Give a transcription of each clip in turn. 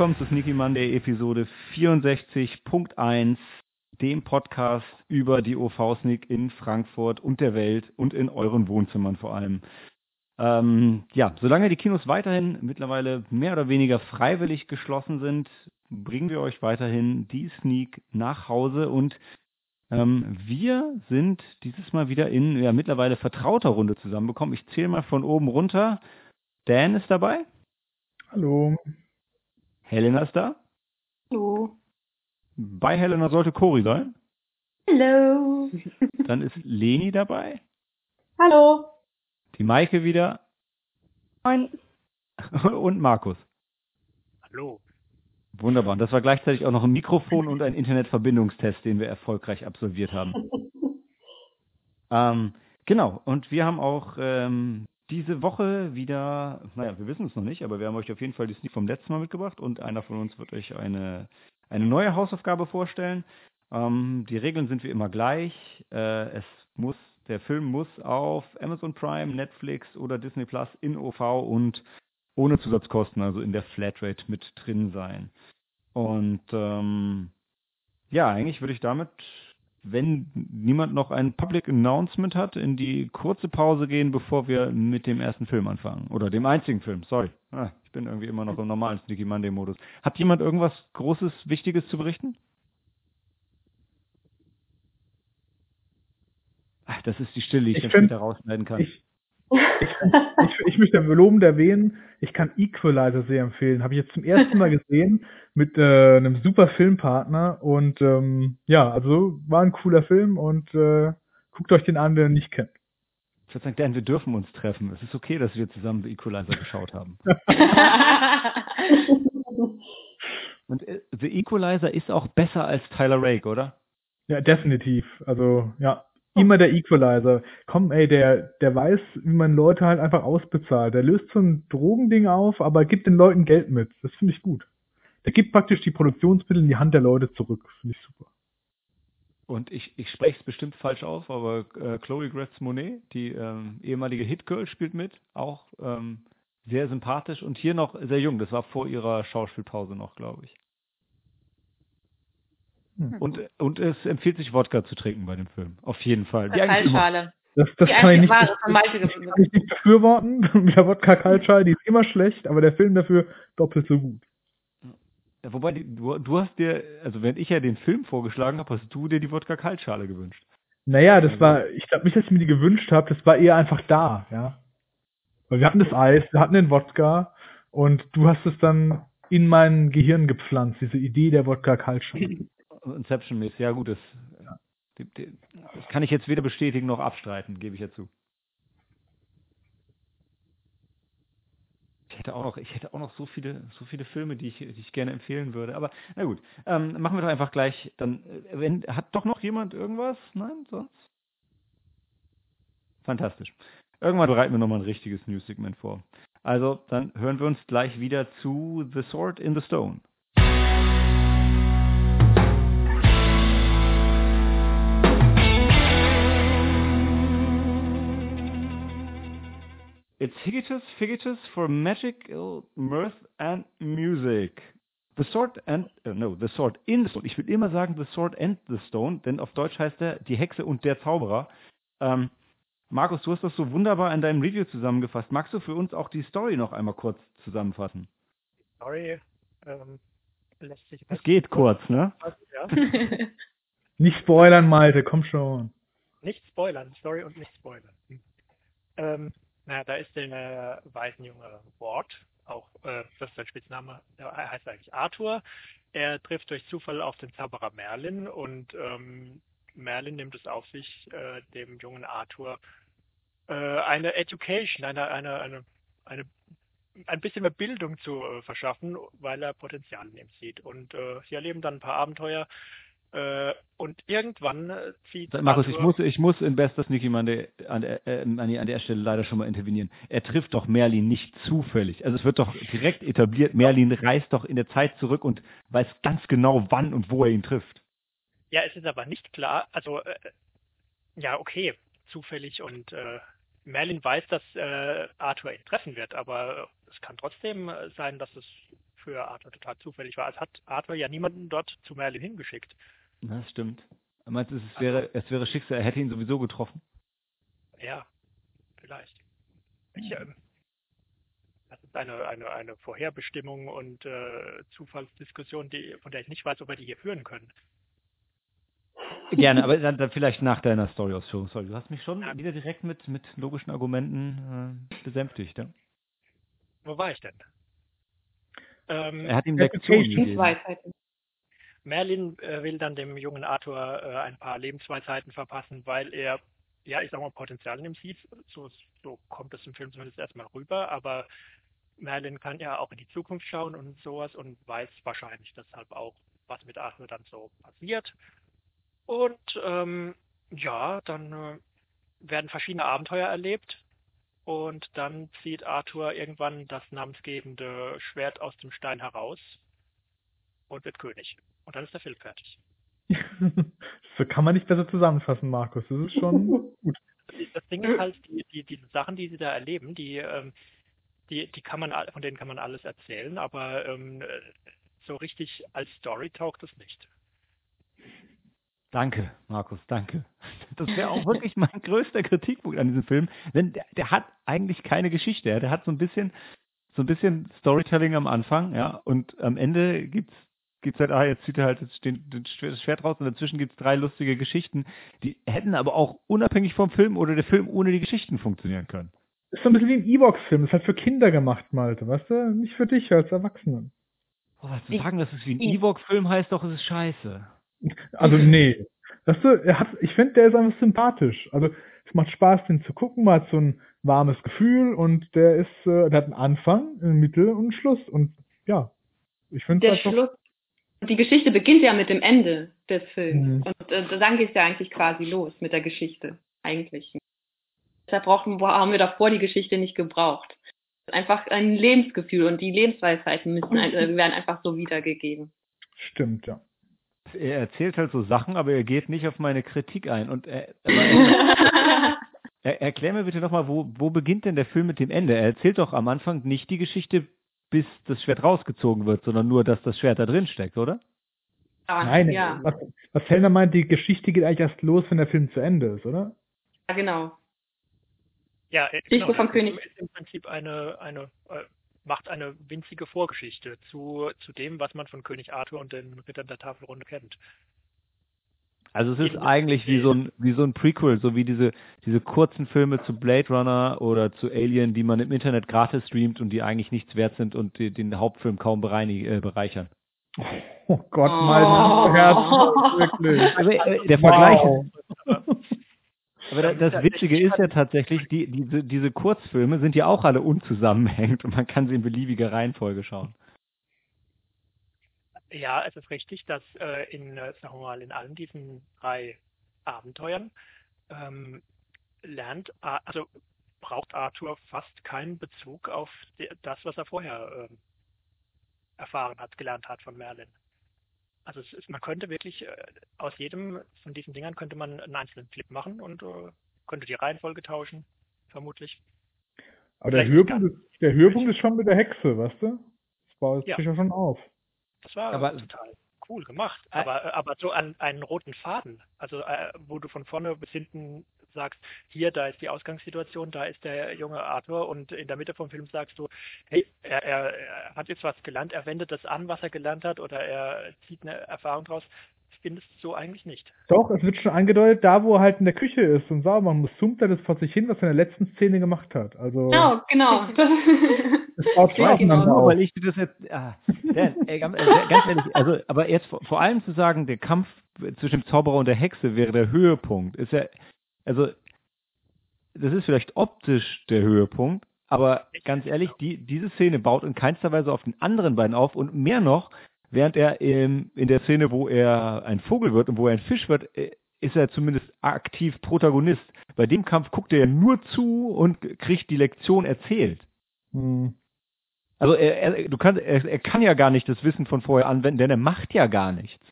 Willkommen zu Sneaky Monday Episode 64.1, dem Podcast über die OV-Sneak in Frankfurt und der Welt und in euren Wohnzimmern vor allem. Ähm, ja, solange die Kinos weiterhin mittlerweile mehr oder weniger freiwillig geschlossen sind, bringen wir euch weiterhin die Sneak nach Hause und ähm, wir sind dieses Mal wieder in ja, mittlerweile vertrauter Runde zusammenbekommen. Ich zähle mal von oben runter. Dan ist dabei. Hallo. Helena ist da. Hallo. Bei Helena sollte Cori sein. Hallo. Dann ist Leni dabei. Hallo. Die Maike wieder. Moin. Und Markus. Hallo. Wunderbar. Und das war gleichzeitig auch noch ein Mikrofon und ein Internetverbindungstest, den wir erfolgreich absolviert haben. ähm, genau. Und wir haben auch ähm, diese Woche wieder, naja, wir wissen es noch nicht, aber wir haben euch auf jeden Fall die Sneak vom letzten Mal mitgebracht und einer von uns wird euch eine, eine neue Hausaufgabe vorstellen. Ähm, die Regeln sind wie immer gleich. Äh, es muss, der Film muss auf Amazon Prime, Netflix oder Disney Plus in OV und ohne Zusatzkosten, also in der Flatrate mit drin sein. Und ähm, ja, eigentlich würde ich damit wenn niemand noch ein Public Announcement hat, in die kurze Pause gehen, bevor wir mit dem ersten Film anfangen. Oder dem einzigen Film, sorry. Ah, ich bin irgendwie immer noch im normalen Sneaky Monday Modus. Hat jemand irgendwas Großes, Wichtiges zu berichten? Ach, das ist die Stille, die ich, ich dann später rausschneiden kann. Ich, ich, ich, ich möchte lobend erwähnen, ich kann Equalizer sehr empfehlen. Habe ich jetzt zum ersten Mal gesehen mit äh, einem super Filmpartner und ähm, ja, also war ein cooler Film und äh, guckt euch den an, der ihn nicht kennt. Ich würde sagen, Dan, wir dürfen uns treffen. Es ist okay, dass wir zusammen Equalizer geschaut haben. und äh, The Equalizer ist auch besser als Tyler Rake, oder? Ja, definitiv. Also ja, immer der Equalizer. Komm, ey, der, der weiß, wie man Leute halt einfach ausbezahlt. Der löst so ein Drogending auf, aber gibt den Leuten Geld mit. Das finde ich gut. Der gibt praktisch die Produktionsmittel in die Hand der Leute zurück. Finde ich super. Und ich, ich spreche es bestimmt falsch auf, aber äh, Chloe Grace Monet, die ähm, ehemalige Hitgirl, spielt mit. Auch ähm, sehr sympathisch und hier noch sehr jung. Das war vor ihrer Schauspielpause noch, glaube ich. Hm. Und, und es empfiehlt sich, Wodka zu trinken bei dem Film. Auf jeden Fall. Die Kaltschale. Das, das, kann ich, nicht, das kann ich nicht befürworten. Mit der Wodka Kaltschale, die ist immer schlecht, aber der Film dafür doppelt so gut. Ja, wobei, du, du hast dir, also wenn ich ja den Film vorgeschlagen habe, hast du dir die Wodka Kaltschale gewünscht. Naja, das also war, ich glaube nicht, dass ich mir die gewünscht habe, das war eher einfach da, ja. Weil wir hatten das Eis, wir hatten den Wodka und du hast es dann in mein Gehirn gepflanzt, diese Idee der Wodka Kaltschale. Inception-mäßig, ja gut, das, das kann ich jetzt weder bestätigen noch abstreiten, gebe ich ja zu. Ich hätte auch noch, ich hätte auch noch so viele, so viele Filme, die ich, die ich gerne empfehlen würde. Aber na gut, ähm, machen wir doch einfach gleich. Dann, äh, wenn, hat doch noch jemand irgendwas? Nein, sonst? Fantastisch. Irgendwann bereiten wir nochmal ein richtiges News-Segment vor. Also, dann hören wir uns gleich wieder zu The Sword in the Stone. It's Higitus Figitus for magical mirth and music. The Sword and, uh, no, The Sword in the Stone. Ich will immer sagen The Sword and the Stone, denn auf Deutsch heißt er Die Hexe und der Zauberer. Ähm, Markus, du hast das so wunderbar in deinem Review zusammengefasst. Magst du für uns auch die Story noch einmal kurz zusammenfassen? Story ähm, lässt sich. Es geht kurz, ne? Ja. nicht spoilern, Malte, komm schon. Nicht spoilern, Story und nicht spoilern. Ähm, na, da ist der äh, Waisenjunge Ward, auch äh, das ist sein Spitzname, er heißt eigentlich Arthur. Er trifft durch Zufall auf den Zauberer Merlin und ähm, Merlin nimmt es auf sich, äh, dem jungen Arthur äh, eine Education, eine, eine, eine, eine ein bisschen mehr Bildung zu äh, verschaffen, weil er Potenzial in ihm sieht. Und äh, sie erleben dann ein paar Abenteuer, äh, und irgendwann äh, zieht. Markus, ich muss, ich muss in bester Sneaky Monday an der, äh, an der Stelle leider schon mal intervenieren. Er trifft doch Merlin nicht zufällig. Also es wird doch direkt etabliert, Merlin reist doch in der Zeit zurück und weiß ganz genau, wann und wo er ihn trifft. Ja, es ist aber nicht klar, also äh, ja, okay, zufällig und äh, Merlin weiß, dass äh, Arthur ihn treffen wird, aber es kann trotzdem sein, dass es für Arthur total zufällig war. Es hat Arthur ja niemanden dort zu Merlin hingeschickt. Das stimmt. Meinst du, es wäre, es wäre Schicksal, er hätte ihn sowieso getroffen? Ja, vielleicht. Ich, ähm, das ist eine, eine, eine Vorherbestimmung und äh, Zufallsdiskussion, die, von der ich nicht weiß, ob wir die hier führen können. Gerne, aber dann, dann vielleicht nach deiner Story-Ausführung. Sorry, du hast mich schon ja. wieder direkt mit, mit logischen Argumenten äh, besänftigt. Ja? Wo war ich denn? Ähm, er hat ihm Lektionen gegeben. Merlin äh, will dann dem jungen Arthur äh, ein paar Lebensweisheiten verpassen, weil er, ja, ich sag mal, Potenzial in ihm sieht. So, so kommt es im Film zumindest erstmal rüber, aber Merlin kann ja auch in die Zukunft schauen und sowas und weiß wahrscheinlich deshalb auch, was mit Arthur dann so passiert. Und ähm, ja, dann äh, werden verschiedene Abenteuer erlebt und dann zieht Arthur irgendwann das namensgebende Schwert aus dem Stein heraus und wird König. Und dann ist der Film fertig. so kann man nicht besser zusammenfassen, Markus. Das ist schon gut. Das Ding ist halt, die, die, diese Sachen, die sie da erleben, die, ähm, die, die kann man, von denen kann man alles erzählen, aber ähm, so richtig als Story taugt es nicht. Danke, Markus, danke. Das wäre auch wirklich mein größter Kritikpunkt an diesem Film, denn der, der, hat eigentlich keine Geschichte. Der hat so ein bisschen, so ein bisschen Storytelling am Anfang, ja, und am Ende gibt's gibt's halt, ah, jetzt zieht er halt das Schwert raus und dazwischen gibt's drei lustige Geschichten, die hätten aber auch unabhängig vom Film oder der Film ohne die Geschichten funktionieren können. Ist so ein bisschen wie ein Evox-Film, ist halt für Kinder gemacht, Malte, weißt du? Nicht für dich als Erwachsenen. Oh, was zu sagen, dass es wie ein Evox-Film heißt, doch, es ist scheiße. Also nee. Weißt du, er hat, ich finde, der ist einfach sympathisch. Also es macht Spaß, den zu gucken. Man hat so ein warmes Gefühl und der ist, äh, der hat einen Anfang, einen Mittel und einen Schluss. Und ja, ich finde Der Schluss. Die Geschichte beginnt ja mit dem Ende des Films. Mhm. Und äh, dann geht es ja eigentlich quasi los mit der Geschichte. Eigentlich. Deshalb brauchen, haben wir davor die Geschichte nicht gebraucht. Einfach ein Lebensgefühl und die Lebensweisheiten müssen, äh, werden einfach so wiedergegeben. Stimmt, ja er erzählt halt so Sachen, aber er geht nicht auf meine Kritik ein. Und er, er, erklär mir bitte nochmal, wo, wo beginnt denn der Film mit dem Ende? Er erzählt doch am Anfang nicht die Geschichte, bis das Schwert rausgezogen wird, sondern nur, dass das Schwert da drin steckt, oder? Ah, Nein, ja. was, was Helena meint, die Geschichte geht eigentlich erst los, wenn der Film zu Ende ist, oder? Ja, genau. Ja, äh, genau. vom König ist im Prinzip eine, eine äh, macht eine winzige Vorgeschichte zu, zu dem, was man von König Arthur und den Rittern der Tafelrunde kennt. Also es ist eigentlich wie so ein wie so ein Prequel, so wie diese diese kurzen Filme zu Blade Runner oder zu Alien, die man im Internet gratis streamt und die eigentlich nichts wert sind und die, den Hauptfilm kaum bereinig, äh, bereichern. Oh Gott, mein oh. Herz, wirklich. Also, äh, der Vergleich wow. Aber das, das Witzige ist ja tatsächlich, die, diese, diese Kurzfilme sind ja auch alle unzusammenhängend und man kann sie in beliebiger Reihenfolge schauen. Ja, es ist richtig, dass äh, in, äh, sagen wir mal, in allen diesen drei Abenteuern ähm, lernt, also braucht Arthur fast keinen Bezug auf das, was er vorher äh, erfahren hat, gelernt hat von Merlin. Also es ist, man könnte wirklich äh, aus jedem von diesen Dingern könnte man einen einzelnen Clip machen und äh, könnte die Reihenfolge tauschen, vermutlich. Aber der Höhepunkt, ist, der Höhepunkt ist schon mit der Hexe, weißt du? Das baut sich ja schon auf. Das war aber, total cool gemacht. Aber, äh, aber so an einen roten Faden, also äh, wo du von vorne bis hinten sagst, hier, da ist die Ausgangssituation, da ist der junge Arthur und in der Mitte vom Film sagst du, hey, er, er, er hat jetzt was gelernt, er wendet das an, was er gelernt hat oder er zieht eine Erfahrung draus. Findest du so eigentlich nicht? Doch, es wird schon angedeutet, da wo er halt in der Küche ist und sauber machen muss, zoomt er das vor sich hin, was er in der letzten Szene gemacht hat. Also genau, genau. Das ja, genau, nur weil ich das jetzt, ah, ja, äh, ganz ehrlich, also, aber jetzt vor, vor allem zu sagen, der Kampf zwischen dem Zauberer und der Hexe wäre der Höhepunkt, ist ja, also das ist vielleicht optisch der Höhepunkt, aber ganz ehrlich, die, diese Szene baut in keinster Weise auf den anderen beiden auf und mehr noch, während er im, in der Szene, wo er ein Vogel wird und wo er ein Fisch wird, äh, ist er zumindest aktiv Protagonist. Bei dem Kampf guckt er nur zu und kriegt die Lektion erzählt. Hm. Also er, er, du kannst, er, er kann ja gar nicht das Wissen von vorher anwenden, denn er macht ja gar nichts.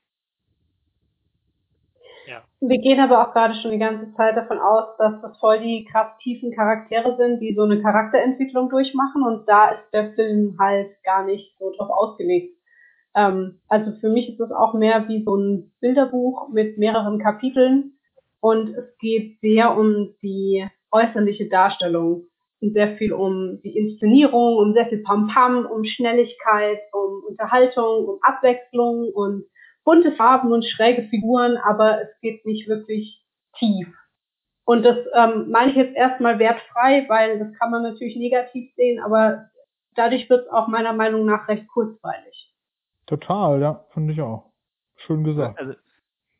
wir gehen aber auch gerade schon die ganze Zeit davon aus, dass das voll die krass tiefen Charaktere sind, die so eine Charakterentwicklung durchmachen und da ist der Film halt gar nicht so drauf ausgelegt. Ähm, also für mich ist es auch mehr wie so ein Bilderbuch mit mehreren Kapiteln und es geht sehr um die äußerliche Darstellung und sehr viel um die Inszenierung, um sehr viel Pam-Pam, um Schnelligkeit, um Unterhaltung, um Abwechslung und bunte Farben und schräge Figuren, aber es geht nicht wirklich tief. Und das ähm, meine ich jetzt erstmal wertfrei, weil das kann man natürlich negativ sehen, aber dadurch wird es auch meiner Meinung nach recht kurzweilig. Total, ja, finde ich auch. Schön gesagt. Also,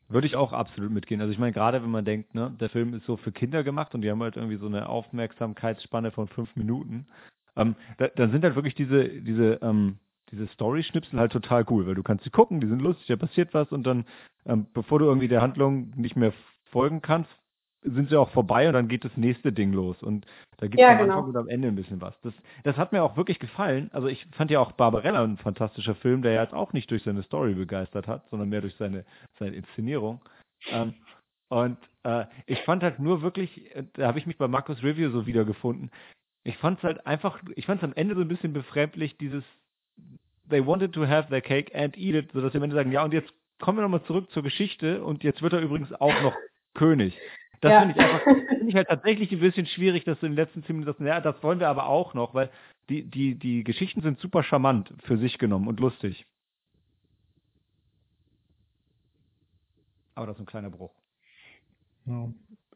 würde ich auch absolut mitgehen. Also ich meine, gerade wenn man denkt, ne, der Film ist so für Kinder gemacht und die haben halt irgendwie so eine Aufmerksamkeitsspanne von fünf Minuten, ähm, da, dann sind halt wirklich diese, diese ähm, diese Story-Schnipsel halt total cool, weil du kannst sie gucken, die sind lustig, da passiert was und dann, ähm, bevor du irgendwie der Handlung nicht mehr folgen kannst, sind sie auch vorbei und dann geht das nächste Ding los. Und da gibt es Ja, am genau. Anfang und am Ende ein bisschen was. Das, das hat mir auch wirklich gefallen. Also ich fand ja auch Barbarella ein fantastischer Film, der ja jetzt auch nicht durch seine Story begeistert hat, sondern mehr durch seine, seine Inszenierung. Ähm, und äh, ich fand halt nur wirklich, äh, da habe ich mich bei Markus Review so wiedergefunden. Ich fand es halt einfach, ich fand es am Ende so ein bisschen befremdlich, dieses they wanted to have their cake and eat it, sodass sie am Ende sagen, ja, und jetzt kommen wir nochmal zurück zur Geschichte und jetzt wird er übrigens auch noch König. Das Ja. finde ich einfach, finde ich halt tatsächlich ein bisschen schwierig, dass du in den letzten zehn Minuten ja, das wollen wir aber auch noch, weil die, die, die Geschichten sind super charmant für sich genommen und lustig. Aber das ist ein kleiner Bruch. Ja.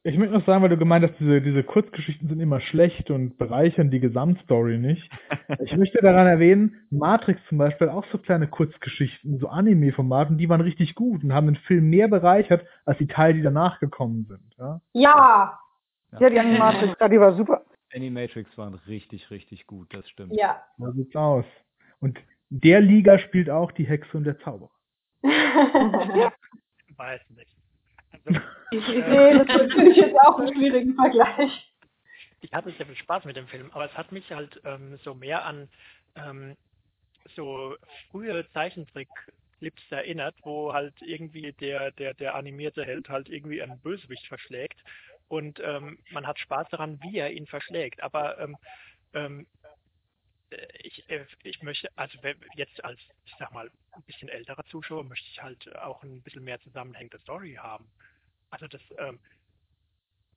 Ich möchte noch sagen, weil du gemeint hast, diese, diese Kurzgeschichten sind immer schlecht und bereichern die Gesamtstory nicht. Ich möchte daran erwähnen, Matrix zum Beispiel auch so kleine Kurzgeschichten, so Anime-Formaten, die waren richtig gut und haben den Film mehr bereichert als die Teile, die danach gekommen sind. Ja? Ja, Ja, die Animatrix, ja, die war super. Animatrix waren richtig, richtig gut, das stimmt. ja. So sieht's aus. Und der Liga spielt auch die Hexe und der Zauberer. Weiß nicht. Also, nee, das finde ich jetzt auch einen schwierigen Vergleich. ich hatte sehr viel Spaß mit dem Film, aber es hat mich halt ähm, so mehr an ähm, so frühe Zeichentrick-Clips erinnert, wo halt irgendwie der, der, der animierte Held halt irgendwie einen Bösewicht verschlägt und ähm, man hat Spaß daran, wie er ihn verschlägt. Aber ähm, ähm, äh, ich, äh, ich möchte, also jetzt als, ich sag mal, ein bisschen älterer Zuschauer möchte ich halt auch ein bisschen mehr zusammenhängende Story haben. Also das, ähm,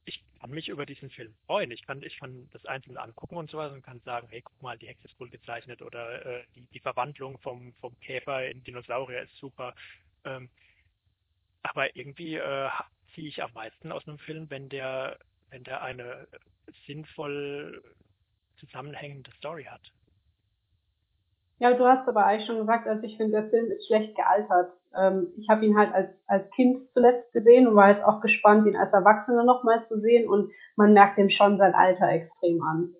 ich kann mich über diesen Film freuen. Ich kann, ich kann das einzeln angucken und sowas und kann sagen, hey, guck mal, die Hexe ist cool gezeichnet oder äh, die, die Verwandlung vom, vom Käfer in Dinosaurier ist super. Ähm, aber irgendwie äh, ziehe ich am meisten aus einem Film, wenn der, wenn der eine sinnvoll zusammenhängende Story hat. Ja, du hast aber eigentlich schon gesagt, also ich finde, der Film ist schlecht gealtert. Ähm, ich habe ihn halt als, als Kind zuletzt gesehen und war jetzt auch gespannt, ihn als Erwachsener nochmal zu sehen und man merkt ihm schon sein Alter extrem an.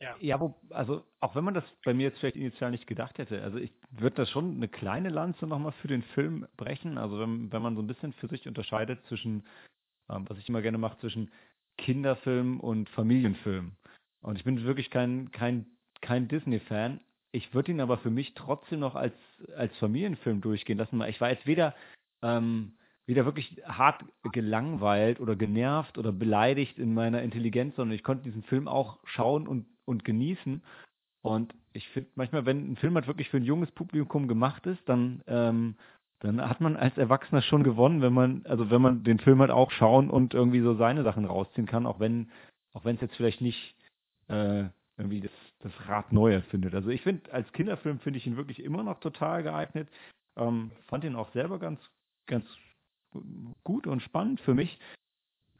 Ja. Ja, wo, also auch wenn man das bei mir jetzt vielleicht initial nicht gedacht hätte, also ich würde da schon eine kleine Lanze nochmal für den Film brechen. Also wenn, wenn man so ein bisschen für sich unterscheidet zwischen, ähm, was ich immer gerne mache, zwischen Kinderfilm und Familienfilm. Und ich bin wirklich kein, kein, kein Disney-Fan. Ich würde ihn aber für mich trotzdem noch als, als Familienfilm durchgehen lassen. Ich war jetzt weder, ähm, weder wirklich hart gelangweilt oder genervt oder beleidigt in meiner Intelligenz, sondern ich konnte diesen Film auch schauen und, und genießen. Und ich finde manchmal, wenn ein Film halt wirklich für ein junges Publikum gemacht ist, dann, ähm, dann hat man als Erwachsener schon gewonnen, wenn man, also wenn man den Film halt auch schauen und irgendwie so seine Sachen rausziehen kann, auch wenn, auch wenn es jetzt vielleicht nicht äh, irgendwie das, das Rad neu erfindet. Also ich finde, als Kinderfilm finde ich ihn wirklich immer noch total geeignet. Ähm, fand ihn auch selber ganz, ganz gut und spannend für mich.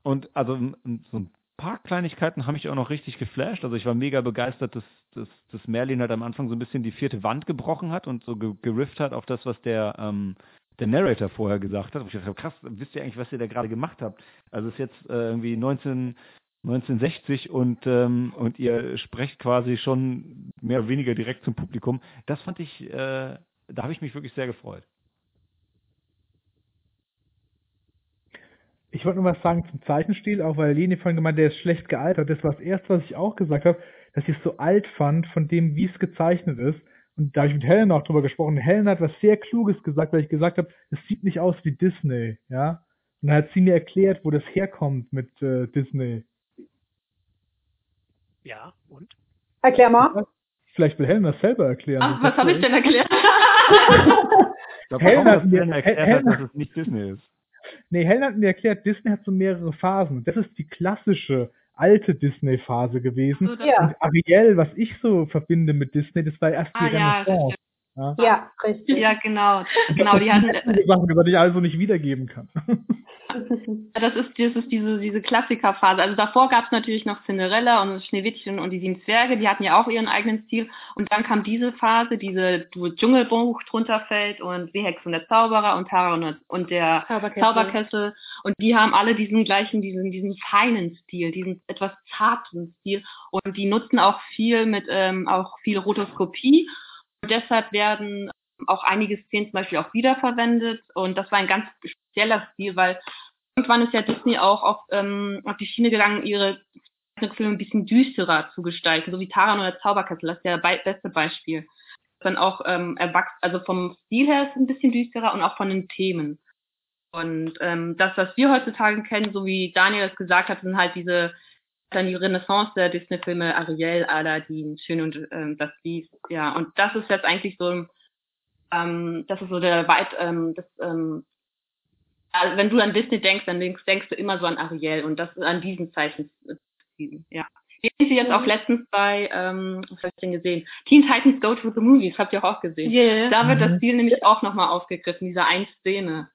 Und also so ein paar Kleinigkeiten haben mich auch noch richtig geflasht. Also ich war mega begeistert, dass, dass, dass Merlin halt am Anfang so ein bisschen die vierte Wand gebrochen hat und so ge gerifft hat auf das, was der, ähm, der Narrator vorher gesagt hat. Und ich dachte, krass, wisst ihr eigentlich, was ihr da gerade gemacht habt? Also es ist jetzt äh, irgendwie 19, 1960 und, ähm, und ihr sprecht quasi schon mehr oder weniger direkt zum Publikum. Das fand ich, äh, da habe ich mich wirklich sehr gefreut. Ich wollte nur was sagen zum Zeichenstil, auch weil Leni vorhin gemeint, der ist schlecht gealtert. Das war das erste, was ich auch gesagt habe, dass ich es so alt fand von dem, wie es gezeichnet ist. und da habe ich mit Helen auch drüber gesprochen. Helen hat was sehr Kluges gesagt, weil ich gesagt habe, es sieht nicht aus wie Disney, ja. Und dann hat sie mir erklärt, wo das herkommt mit äh, Disney. Ja, und? Erklär mal. Vielleicht will Helen das selber erklären. Ach, was habe ich denn erklärt? Ich glaube hat mir- erklärt dass es nicht Disney ist. Nee, Helen hat mir erklärt, Disney hat so mehrere Phasen. Das ist die klassische alte Disney-Phase gewesen. So, Ja. Und Ariel, was ich so verbinde mit Disney, das war erst die Ah, ja, Renaissance. Ja. Ja, richtig. Ja, genau. Genau, die hatten, Sachen, die ich also nicht wiedergeben kann. Das ist, das ist diese, diese Klassikerphase. Also davor gab es natürlich noch Cinderella und Schneewittchen und die sieben Zwerge, die hatten ja auch ihren eigenen Stil. Und dann kam diese Phase, diese wo Dschungelbuch drunter fällt und Die Hexe und der Zauberer und Tara und, und der Zauberkessel. Zauberkessel. Und die haben alle diesen gleichen, diesen, diesen feinen Stil, diesen etwas zarten Stil. Und die nutzen auch viel mit, ähm, auch viel Rotoskopie. Und deshalb werden auch einige Szenen zum Beispiel auch wiederverwendet. Und das war ein ganz spezieller Stil, weil irgendwann ist ja Disney auch auf, ähm, auf die Schiene gegangen, ihre Filme ein bisschen düsterer zu gestalten, so wie Taran oder Zauberkessel, das ist ja das beste Beispiel. Dann auch ähm, erwachsen, also vom Stil her ist es ein bisschen düsterer und auch von den Themen. Und ähm, das, was wir heutzutage kennen, so wie Daniel es gesagt hat, sind halt diese dann die Renaissance der Disney-Filme, Ariel, Aladdin, Schön und ähm, das Biest, ja. Und das ist jetzt eigentlich so, ähm, das ist so der weit, ähm, das, ähm, also wenn du an Disney denkst, dann denkst, denkst du immer so an Ariel und das an diesen Zeichen, ja. Den sind sie jetzt auch letztens bei, ähm, was habe ich denn gesehen? Teen Titans Go to the Movies, habt ihr auch gesehen. Yeah. Da wird Mhm. das Stil nämlich auch nochmal aufgegriffen, diese eine Szene.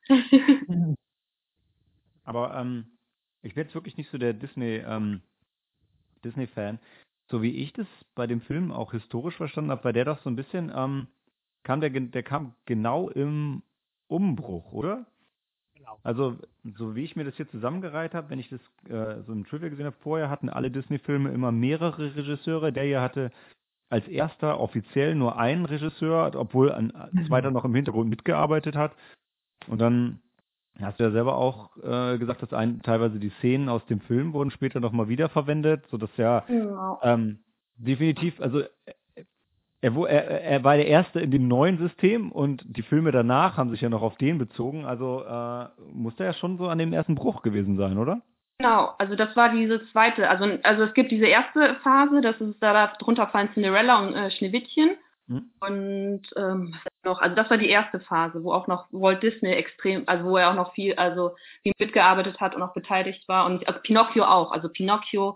Aber ähm, ich bin jetzt wirklich nicht so der Disney, ähm, Disney-Fan. So wie ich das bei dem Film auch historisch verstanden habe, war der doch so ein bisschen, ähm, kam der, der kam genau im Umbruch, oder? Genau. Also, so wie ich mir das hier zusammengereiht habe, wenn ich das äh, so im Trivia gesehen habe, vorher hatten alle Disney-Filme immer mehrere Regisseure. Der hier hatte als erster offiziell nur einen Regisseur, obwohl ein zweiter noch im Hintergrund mitgearbeitet hat. Und dann hast du ja selber auch äh, gesagt, dass ein, teilweise die Szenen aus dem Film wurden später nochmal wiederverwendet, sodass ja Genau. ähm, definitiv, also er, er, er war der Erste in dem neuen System und die Filme danach haben sich ja noch auf den bezogen. Also äh, muss der ja schon so an dem ersten Bruch gewesen sein, oder? Genau, also das war diese zweite, also also es gibt diese erste Phase, das ist da drunter fallen Cinderella und äh, Schneewittchen Hm? und ähm, was noch, also das war die erste Phase, wo auch noch Walt Disney extrem, also wo er auch noch viel, also viel mitgearbeitet hat und auch beteiligt war und also Pinocchio auch, also Pinocchio,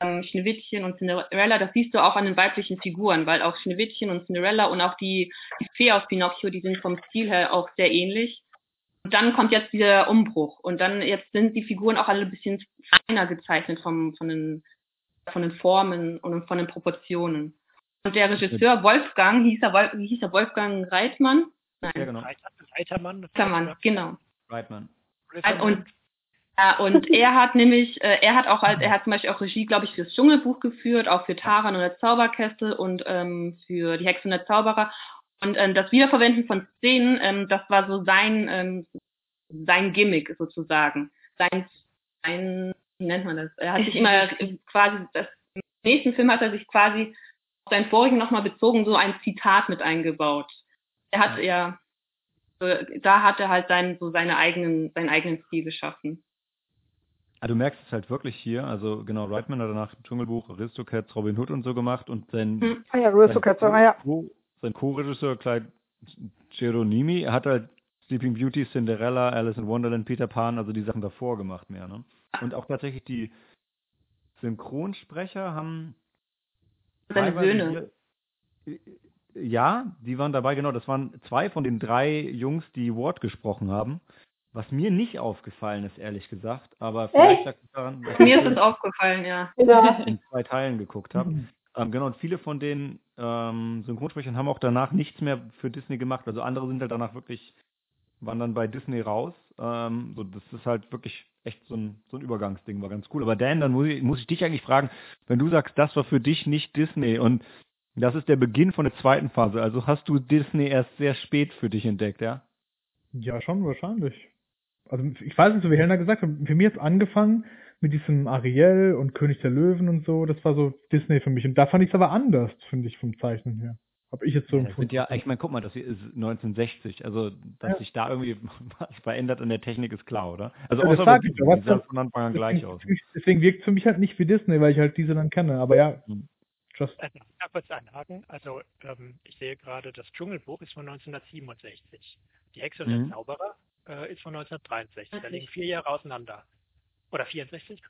ähm, Schneewittchen und Cinderella, das siehst du auch an den weiblichen Figuren, weil auch Schneewittchen und Cinderella und auch die, die Fee aus Pinocchio, die sind vom Stil her auch sehr ähnlich. Und dann kommt jetzt dieser Umbruch. Und dann jetzt sind die Figuren auch alle ein bisschen feiner gezeichnet vom, von, den, von den Formen und von den Proportionen. Und der Regisseur Wolfgang, hieß er, Wolf, wie hieß er Wolfgang Reitmann? Ja, Nein, genau. Reiter, Reitermann. Reitmann, heißt, genau. Reitman. Reitermann. Und, ja, und er hat nämlich, äh, er hat auch er hat zum Beispiel auch Regie, glaube ich, fürs Dschungelbuch geführt, auch für Taran und der Zauberkessel und ähm, für die Hexe und der Zauberer. Und ähm, das Wiederverwenden von Szenen, ähm, das war so sein, ähm, sein Gimmick sozusagen. Sein, sein, wie nennt man das? Er hat sich immer quasi, das, im nächsten Film hat er sich quasi auf seinen vorigen nochmal bezogen, so ein Zitat mit eingebaut. Er hat ja, äh, da hat er halt sein, so seine eigenen, seinen eigenen Stil geschaffen. Ah, du merkst es halt wirklich hier, also genau, Reitman hat danach Dschungelbuch, Aristocats, Robin Hood und so gemacht und sein, Hm. Ah ja, Aristocats, ah ja. Sein Co-Regisseur Clyde Geronimi hat halt Sleeping Beauty, Cinderella, Alice in Wonderland, Peter Pan, also die Sachen davor gemacht mehr, ne? Und auch tatsächlich die Synchronsprecher haben Seine Söhne. hier- Ja, die waren dabei, genau. Das waren zwei von den drei Jungs, die Ward gesprochen haben. Was mir nicht aufgefallen ist, ehrlich gesagt. Aber vielleicht Echt? lag es daran, dass Mir ich ist es aufgefallen, ja. In zwei Teilen geguckt habe. Ähm, genau, und viele von den ähm, Synchronsprechern haben auch danach nichts mehr für Disney gemacht. Also andere sind halt danach wirklich, waren dann bei Disney raus. Ähm, so, das ist halt wirklich echt so ein, so ein Übergangsding, war ganz cool. Aber Dan, dann muss ich, muss ich dich eigentlich fragen, wenn du sagst, das war für dich nicht Disney und das ist der Beginn von der zweiten Phase. Also hast du Disney erst sehr spät für dich entdeckt, ja? Ja, schon wahrscheinlich. Also ich weiß nicht, so wie Helena gesagt hat, für mich hat's angefangen mit diesem Ariel und König der Löwen und so. Das war so Disney für mich. Und da fand ich es aber anders, finde ich, vom Zeichnen her. Hab ich jetzt so Ja, das empfunden. sind ja, ich meine, guck mal, das hier ist 1960. Also, dass Ja. sich da irgendwie was verändert an der Technik ist klar, oder? Also, Ja, das außer bei ich denn- von Anfang an gleich aus. Deswegen, wirkt es für mich halt nicht wie Disney, weil ich halt diese dann kenne. Aber ja, Hm. just Also, ich darf kurz einhaken. Also, ähm, ich sehe gerade, das Dschungelbuch ist von 1967. Die Hexe und Mhm. der Zauberer äh, ist von 1963. Da liegen vier Jahre auseinander. Oder 64?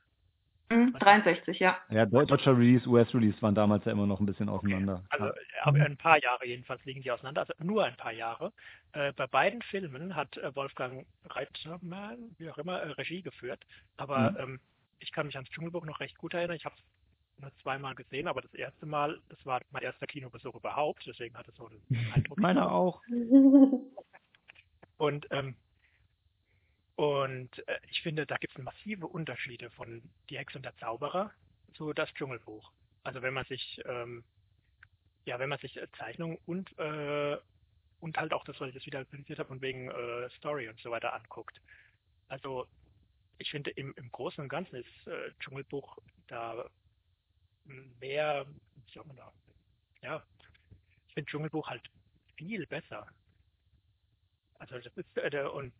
Mhm, 63, ja. Ja, deutscher Release, US-Release waren damals ja immer noch ein bisschen auseinander. Also aber ein paar Jahre jedenfalls liegen die auseinander, also nur ein paar Jahre. Äh, bei beiden Filmen hat äh, Wolfgang Reitmann, wie auch immer, äh, Regie geführt. Aber Mhm. ähm, ich kann mich ans Dschungelbuch noch recht gut erinnern. Ich habe es nur zweimal gesehen, aber das erste Mal, das war mein erster Kinobesuch überhaupt, deswegen hat es so den Eindruck. Meiner auch. Und, ähm, und äh, ich finde, da gibt es massive Unterschiede von Die Hexe und der Zauberer zu das Dschungelbuch. Also wenn man sich, ähm, ja, wenn man sich äh, Zeichnungen und äh, und halt auch das, was ich jetzt wieder kritisiert habe, von wegen äh, Story und so weiter anguckt. Also ich finde im, im Großen und Ganzen ist äh, Dschungelbuch da mehr, wie soll man da, ja, ich finde Dschungelbuch halt viel besser. Also das ist äh, und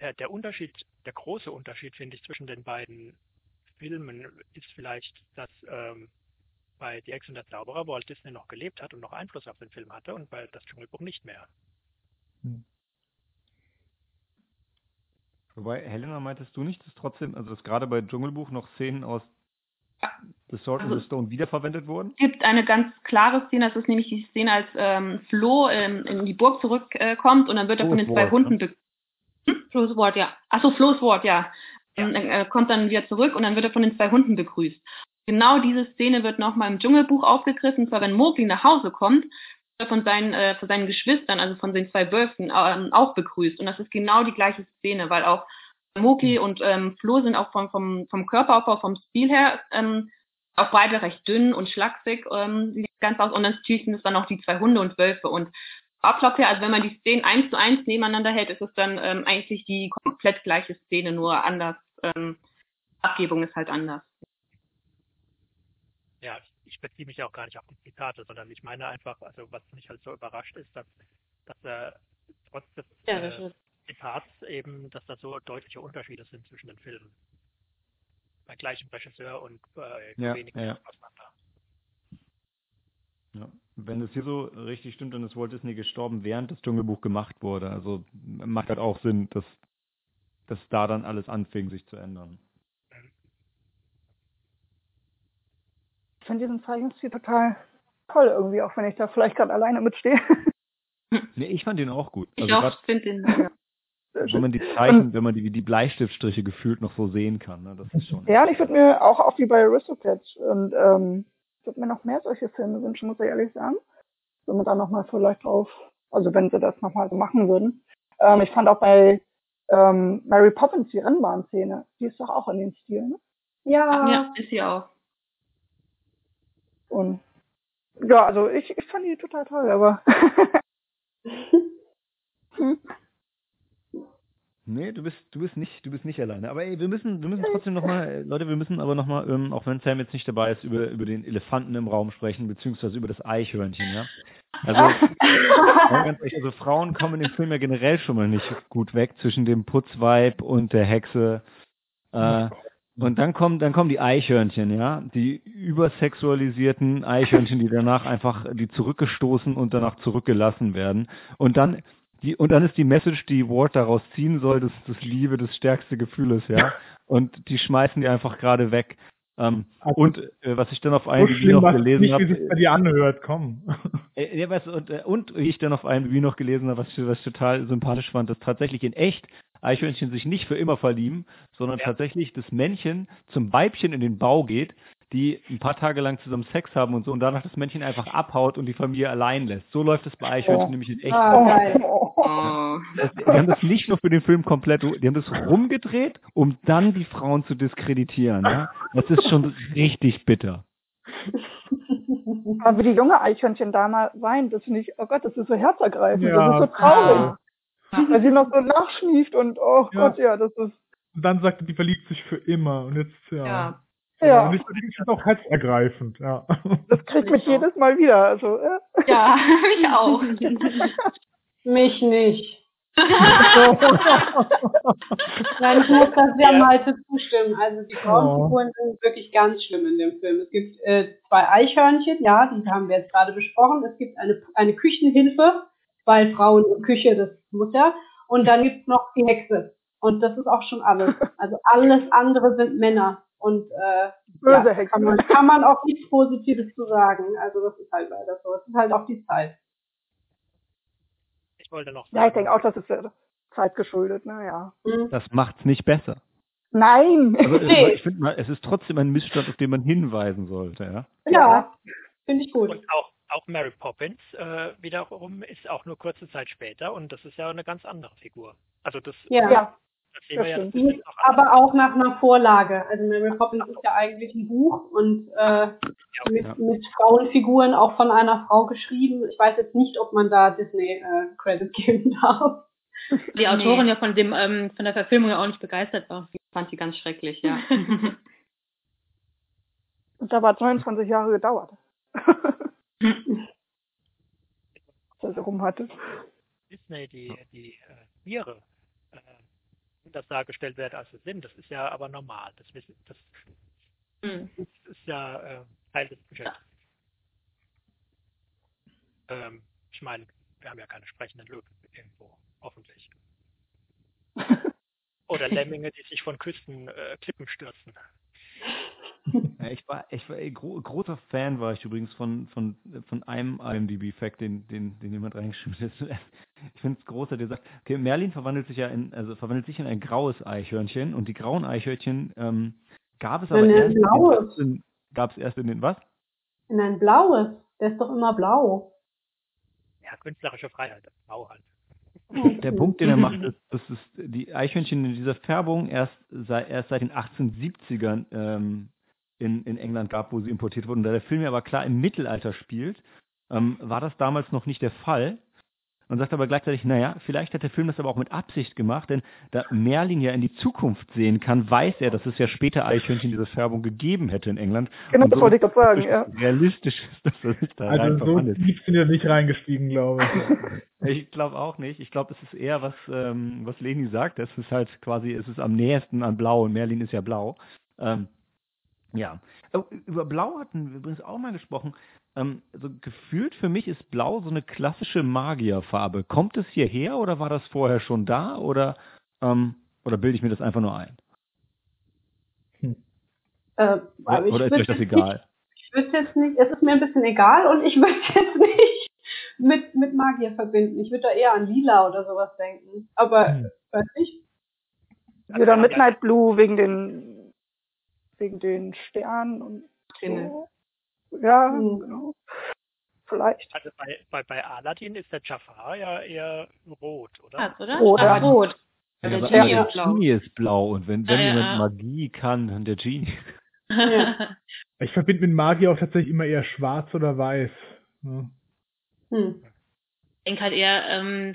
der, der Unterschied, der große Unterschied, finde ich, zwischen den beiden Filmen ist vielleicht, dass ähm, bei Die Hexe und der Zauberer Walt Disney noch gelebt hat und noch Einfluss auf den Film hatte und bei das Dschungelbuch nicht mehr. Wobei, Helena, meintest du nicht, dass trotzdem, also dass gerade bei Dschungelbuch noch Szenen aus The Sword and Also- the Stone wiederverwendet wurden? Es gibt eine ganz klare Szene, das ist nämlich die Szene, als ähm, Flo ähm, in die Burg zurückkommt äh, und dann wird er von den zwei Ward, Hunden ne? Ward, ja. Achso, Flo's Ward, ja. Ja. Ähm, Er kommt dann wieder zurück und dann wird er von den zwei Hunden begrüßt. Genau diese Szene wird nochmal im Dschungelbuch aufgegriffen, und zwar wenn Mowgli nach Hause kommt, wird er von seinen, äh, von seinen Geschwistern, also von den zwei Wölfen, ähm, auch begrüßt. Und das ist genau die gleiche Szene, weil auch Mowgli und ähm, Flo sind auch vom, vom, vom Körperaufbau, vom Stil her ähm, auch beide recht dünn und schlaksig, ähm, sieht ganz aus. Und natürlich sind es dann auch die zwei Hunde und Wölfe. Und Ablauf her, also wenn man die Szenen eins zu eins nebeneinander hält, ist es dann ähm, eigentlich die komplett gleiche Szene, nur anders. Ähm, Abgebung ist halt anders. Ja, ich beziehe mich ja auch gar nicht auf die Zitate, sondern ich meine einfach, also was mich halt so überrascht ist, dass, dass er trotz des Ja, äh, Zitats eben, dass da so deutliche Unterschiede sind zwischen den Filmen. Bei gleichem Regisseur und bei Ja, wenig ja. auseinander. Ja. Wenn das hier so richtig stimmt, dann ist Walt Disney gestorben, während das Dschungelbuch gemacht wurde. Also macht halt auch Sinn, dass, dass da dann alles anfing, sich zu ändern. Ich finde diesen Zeichnungsstil total toll irgendwie, auch wenn ich da vielleicht gerade alleine mitstehe. Nee, ich fand den auch gut. Ich Also auch finde den. Ja. wenn man die Zeichen, wenn man die, die Bleistiftstriche gefühlt noch so sehen kann, ne? das ist schon. Ja, ich würde mir auch, auch wie bei Aristocats und ähm, ich würde mir noch mehr solche Filme wünschen, muss ich ehrlich sagen. Wenn man da nochmal vielleicht drauf, also wenn sie das nochmal so machen würden. Ähm, ich fand auch bei ähm, Mary Poppins die Rennbahnszene, die ist doch auch in dem Stil, ne? Ja, ja, ist sie auch. Und ja, also ich, ich fand die total toll, aber hm. Nee, du bist, du bist nicht, du bist nicht alleine. Aber ey, wir müssen, wir müssen trotzdem nochmal, Leute, wir müssen aber nochmal, ähm, auch wenn Sam jetzt nicht dabei ist, über, über den Elefanten im Raum sprechen, beziehungsweise über das Eichhörnchen, ja. Also, ehrlich, also Frauen kommen in dem Film ja generell schon mal nicht gut weg zwischen dem Putzweib und der Hexe. Äh, und dann kommen, dann kommen die Eichhörnchen, ja, die übersexualisierten Eichhörnchen, die danach einfach, die zurückgestoßen und danach zurückgelassen werden. Und dann, die, und dann ist die Message, die Ward daraus ziehen soll, dass das Liebe das stärkste Gefühl ist, ja. Und die schmeißen die einfach gerade weg. Ähm, Also, und äh, was ich dann auf so IMDb schlimm noch gelesen habe, wie es bei dir anhört, komm. äh, ja, weißt du, und, äh, und wie ich dann auf IMDb noch gelesen habe, was, ich- was ich total sympathisch fand, dass tatsächlich in echt Eichhörnchen sich nicht für immer verlieben, sondern Ja. tatsächlich das Männchen zum Weibchen in den Bau geht, die ein paar Tage lang zusammen Sex haben und so und danach das Männchen einfach abhaut und die Familie allein lässt. So läuft es bei Eichhörnchen Oh. nämlich in echt. Geil. Oh. Das, die haben das nicht nur für den Film komplett, die haben das rumgedreht, um dann die Frauen zu diskreditieren. Ja? Das ist schon richtig bitter. Aber wie die junge Eichhörnchen da mal weint, das finde ich, oh Gott, das ist so herzergreifend, Ja. das ist so traurig. Ja. Weil sie noch so nachschnieft und oh Ja. Gott, ja, das ist, Und dann sagte, die verliebt sich für immer. Und jetzt, ja. Ja. Ja. Und ich finde es auch herzergreifend, ja. das kriegt mich jedes Mal wieder. Also, äh. Ja, ich auch. Mich nicht. Nein, ich muss das ja Malte zustimmen. Also die Frauenfiguren sind wirklich ganz schlimm in dem Film. Es gibt äh, zwei Eichhörnchen, ja, die haben wir jetzt gerade besprochen. Es gibt eine, eine Küchenhilfe, weil Frauen und Küche, das muss ja. Und dann gibt's noch die Hexe. Und das ist auch schon alles. Also alles andere sind Männer. Und äh, Böse ja, Hexe. kann, man, kann man auch nichts Positives zu sagen. Also das ist halt leider so. Es ist halt auch die Zeit. Ich wollte noch Ja, ich denke auch, das ist der Zeit geschuldet, naja. Mhm. Das macht's nicht besser. Nein! Also, Nee. ich finde mal, es ist trotzdem ein Missstand, auf den man hinweisen sollte, ja. Ja, finde ich gut. Und auch, auch Mary Poppins äh, wiederum ist auch nur kurze Zeit später und das ist ja eine ganz andere Figur. Also das, Ja. ja, ja. aber auch nach einer Vorlage. Also Mary Poppins ist ja eigentlich ein Buch und äh, mit, Ja. mit Frauenfiguren auch von einer Frau geschrieben. Ich weiß jetzt nicht, ob man da Disney äh, Credit geben darf. Die Autorin ja von dem ähm, von der Verfilmung ja auch nicht begeistert war. Ich fand die ganz schrecklich, ja. Und da hat 29 Jahre gedauert. Dass er sie rum hatte. Disney die, die äh, Tiere das dargestellt werden, als sie sind. Das ist ja aber normal. Das, das Hm. ist ja äh, Teil des Geschäfts. Ähm, ich meine, wir haben ja keine sprechenden Löwen irgendwo, hoffentlich. Oder Lemminge, die sich von Küsten äh, Klippen stürzen. Ja, ich war, ich war ey, gro großer Fan war ich übrigens von, von, von einem IMDb-Fact, den, den, den jemand reingeschrieben hat. Ich finde es groß, der sagt, okay, Merlin verwandelt sich ja in, also verwandelt sich in ein graues Eichhörnchen und die grauen Eichhörnchen ähm, gab es aber erst, in den blaues. 18 gab es erst in den, was? In ein blaues. Der ist doch immer blau. Ja, künstlerische Freiheit, Bau halt. Der Punkt, den er macht, ist, dass es die Eichhörnchen in dieser Färbung erst, erst seit den 1870ern ähm, in, in England gab, wo sie importiert wurden. Da der Film ja aber klar im Mittelalter spielt, ähm, war das damals noch nicht der Fall. Und sagt aber gleichzeitig, naja, vielleicht hat der Film das aber auch mit Absicht gemacht, denn da Merlin ja in die Zukunft sehen kann, weiß er, dass es ja später Eichhörnchen diese Färbung gegeben hätte in England. Genau, das wollte ich gerade sagen, ja. Realistisch ist, dass er sich da rein Also so tief sind wir nicht reingestiegen, glaube ich. Ich glaube auch nicht. Ich glaube, es ist eher was, ähm, was Leni sagt. Es ist halt quasi, es ist am nächsten an Blau und Merlin ist ja blau. Ähm, ja. Oh, über Blau hatten wir übrigens auch mal gesprochen. Ähm, also gefühlt für mich ist Blau so eine klassische Magierfarbe. Kommt es hierher oder war das vorher schon da oder ähm, oder bilde ich mir das einfach nur ein? Äh, Oder, oder ist euch das egal? Nicht, ich würde jetzt nicht, es ist mir ein bisschen egal und ich würde jetzt nicht mit, mit Magier verbinden. Ich würde da eher an Lila oder sowas denken. Aber, Hm. weiß nicht. Wieder Midnight Blue wegen den wegen den Sternen und Himmel. so. Ja, Hm. genau. Vielleicht. Also bei, bei, bei Aladdin ist der Jafar ja eher rot, oder? Was, oder? Ja. rot. Ja, Der aber Genie der ist blau. Genie ist blau und wenn, wenn Ja, ja, jemand ja. Magie kann, dann der Genie. Ja. Ich verbinde mit Magier auch tatsächlich immer eher schwarz oder weiß. Ja. Hm. Ich denke halt eher, ähm,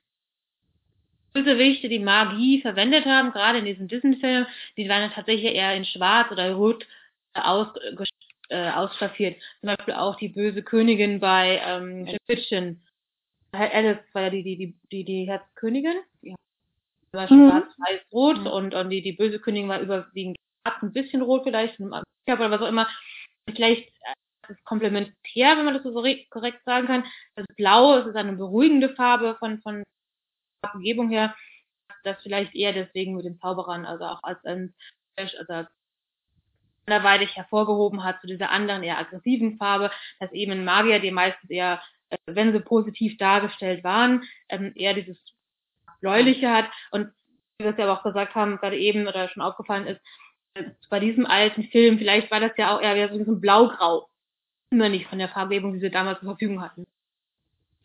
Bösewichte, die Magie verwendet haben, gerade in diesen Disney-Filmen, die waren dann tatsächlich eher in Schwarz oder Rot äh, aus, äh, ausstaffiert. Zum Beispiel auch die böse Königin bei ähm, Schneewittchen. Alice war ja die, die, die, die, die Herzkönigin. Die war Mhm. schwarz, weiß, rot Mhm. und, und die, die böse Königin war überwiegend schwarz, ein bisschen rot vielleicht, oder was auch immer. Vielleicht äh, ist komplementär, wenn man das so re- korrekt sagen kann. Das Blau es ist eine beruhigende Farbe von, von Umgebung her, das vielleicht eher deswegen mit den Zauberern, also auch als ein also anderweitig hervorgehoben hat zu dieser anderen eher aggressiven Farbe, dass eben ein Magier, die meistens eher, äh, wenn sie positiv dargestellt waren, ähm, eher dieses bläuliche hat und wie wir es ja auch gesagt haben, gerade eben oder schon aufgefallen ist, äh, bei diesem alten Film, vielleicht war das ja auch eher so ein Blau-Grau. Immer nicht von der Farbgebung, die sie damals zur Verfügung hatten.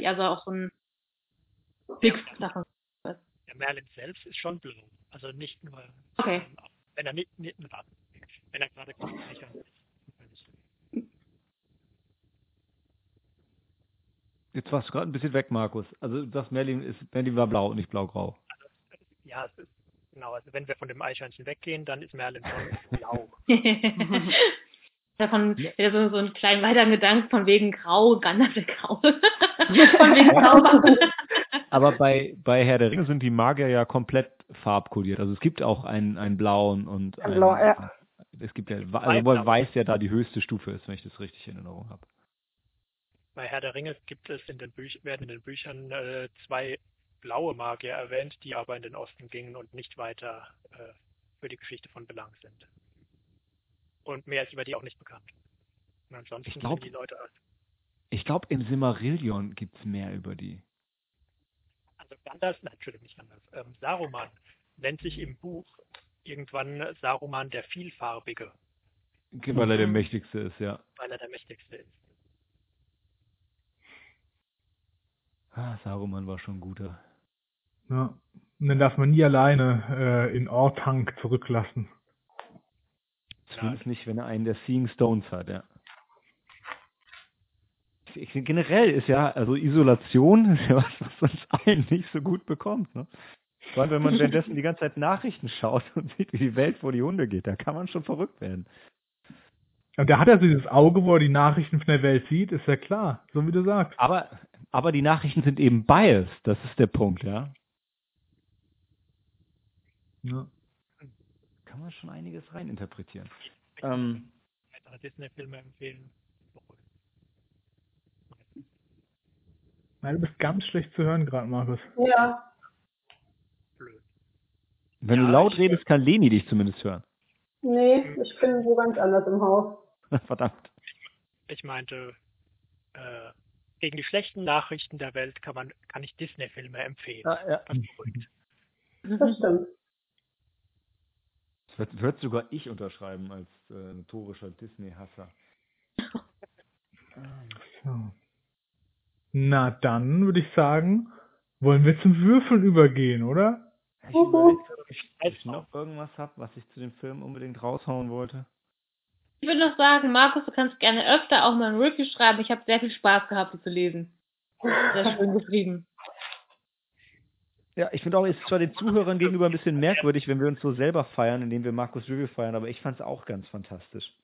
Also auch so ein Fix davon. Der Merlin selbst ist schon blau. Also nicht nur, Okay. ähm, wenn er nicht, nicht warte, wenn er gerade Küchensicher ist. Jetzt warst du gerade ein bisschen weg, Markus. Also sagst, Merlin, ist, Merlin war blau und nicht blau-grau. Ja, es ist, genau, also wenn wir von dem Eichhörnchen weggehen, dann ist Merlin schon blau. Davon wieder so, so einen kleinen weiteren Gedanken von wegen Grau, Gandalf der Grau. von wegen Grau. Aber bei, bei Herr der Ringe sind die Magier ja komplett farbkodiert. Also es gibt auch einen, einen blauen und einen, Blau, ja. es gibt ja, also weil weiß ja da die höchste Stufe ist, wenn ich das richtig in Erinnerung habe. Bei Herr der Ringe gibt es in den Büch werden in den Büchern äh, zwei blaue Magier erwähnt, die aber in den Osten gingen und nicht weiter äh, für die Geschichte von Belang sind. Und mehr ist über die auch nicht bekannt. Und ansonsten Ich glaub- sind die Leute, Ich glaube, im Simmerillion gibt's mehr über die. Also Gandalf, Entschuldigung, nicht Gandalf, ähm, Saruman nennt sich im Buch irgendwann Saruman der Vielfarbige, Weil er der mächtigste ist, ja. weil er der mächtigste ist. Ah, Saruman war schon ein guter. Ja. Und dann darf man nie alleine äh, in Ortank zurücklassen. Zumindest nicht, wenn er einen der Seeing Stones hat, ja. Ich- Generell ist ja, also Isolation ist ja was, was uns allen nicht so gut bekommt, ne? Vor allem, wenn man währenddessen die ganze Zeit Nachrichten schaut und sieht, wie die Welt vor die Hunde geht, da kann man schon verrückt werden. Und da hat er so dieses Auge, wo er die Nachrichten von der Welt sieht, ist ja klar, so wie du sagst. Aber, aber die Nachrichten sind eben biased, das ist der Punkt, ja. Ja. Kann man schon einiges reininterpretieren. Ähm, Weitere Disney-Filme empfehlen. Nein, du bist ganz schlecht zu hören gerade, Markus. Ja. Blöd. wenn Ja, du laut redest, kann Leni dich zumindest hören. Nee, ich bin wo ganz anders im Haus. Verdammt. Ich meinte, äh, gegen die schlechten Nachrichten der Welt kann man, kann ich Disney-Filme empfehlen. Ah, ja. Das stimmt. Das wird, wird sogar ich unterschreiben als äh, notorischer Disney-Hasser. So. Na dann würde ich sagen, wollen wir zum Würfeln übergehen, oder? Ich überlege, ob ich, noch. noch irgendwas habe, was ich zu dem Film unbedingt raushauen wollte. Ich würde noch sagen, Markus, du kannst gerne öfter auch mal ein Review schreiben. Ich habe sehr viel Spaß gehabt, sie zu lesen. Sehr schön geschrieben. Ja, ich finde auch, es ist zwar den Zuhörern gegenüber ein bisschen merkwürdig, wenn wir uns so selber feiern, indem wir Markus Review feiern, aber ich fand es auch ganz fantastisch.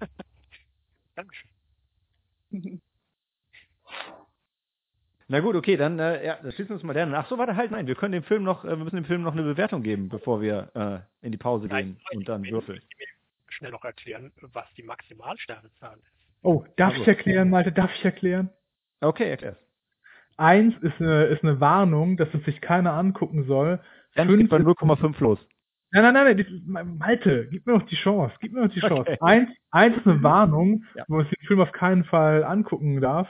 Dankeschön. Na gut, okay, dann äh, ja, dann schließen wir uns mal dann. Ach so, warte halt, nein, wir können dem Film noch, äh, wir müssen dem Film noch eine Bewertung geben, bevor wir äh, in die Pause gehen und dann würfeln. Schnell noch erklären, was die Maximalsternezahl ist. Oh, darf Also. ich erklären, Malte, darf ich erklären? Okay, erklär's. Eins ist eine, ist eine Warnung, dass es sich keiner angucken soll. Dann Fünf geht bei ist- 0,5 los. Nein, nein, nein, nein, Malte, gib mir noch die Chance, gib mir noch die Chance. Okay. Eins, eins ist eine Warnung, Ja. wo man sich den Film auf keinen Fall angucken darf.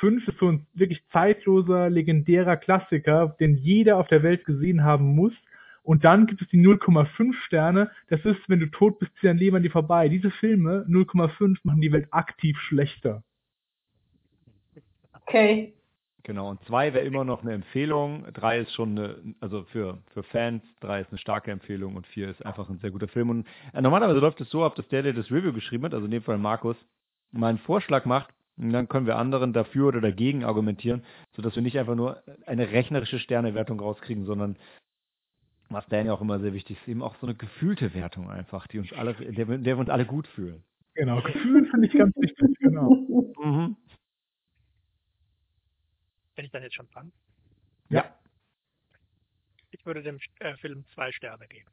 Fünf ist so ein wirklich zeitloser, legendärer Klassiker, den jeder auf der Welt gesehen haben muss. Und dann gibt es die 0,5 Sterne. Das ist, wenn du tot bist, zieh dein Leben an dir vorbei. Diese Filme, 0,5, machen die Welt aktiv schlechter. Okay. Genau, und zwei wäre immer noch eine Empfehlung, drei ist schon eine, also für, für Fans, drei ist eine starke Empfehlung und vier ist einfach ein sehr guter Film. Und äh, normalerweise läuft es so ab, dass der, der das Review geschrieben hat, also in dem Fall Markus, mal einen Vorschlag macht und dann können wir anderen dafür oder dagegen argumentieren, sodass wir nicht einfach nur eine rechnerische Sternewertung rauskriegen, sondern was Dan ja auch immer sehr wichtig ist, eben auch so eine gefühlte Wertung einfach, die uns alle, der, wir- der wir uns alle gut fühlen. Genau, Gefühl finde ich ganz wichtig, genau. Mhm. Wenn ich dann jetzt schon dran. Ja. Ich würde dem äh, Film zwei Sterne geben.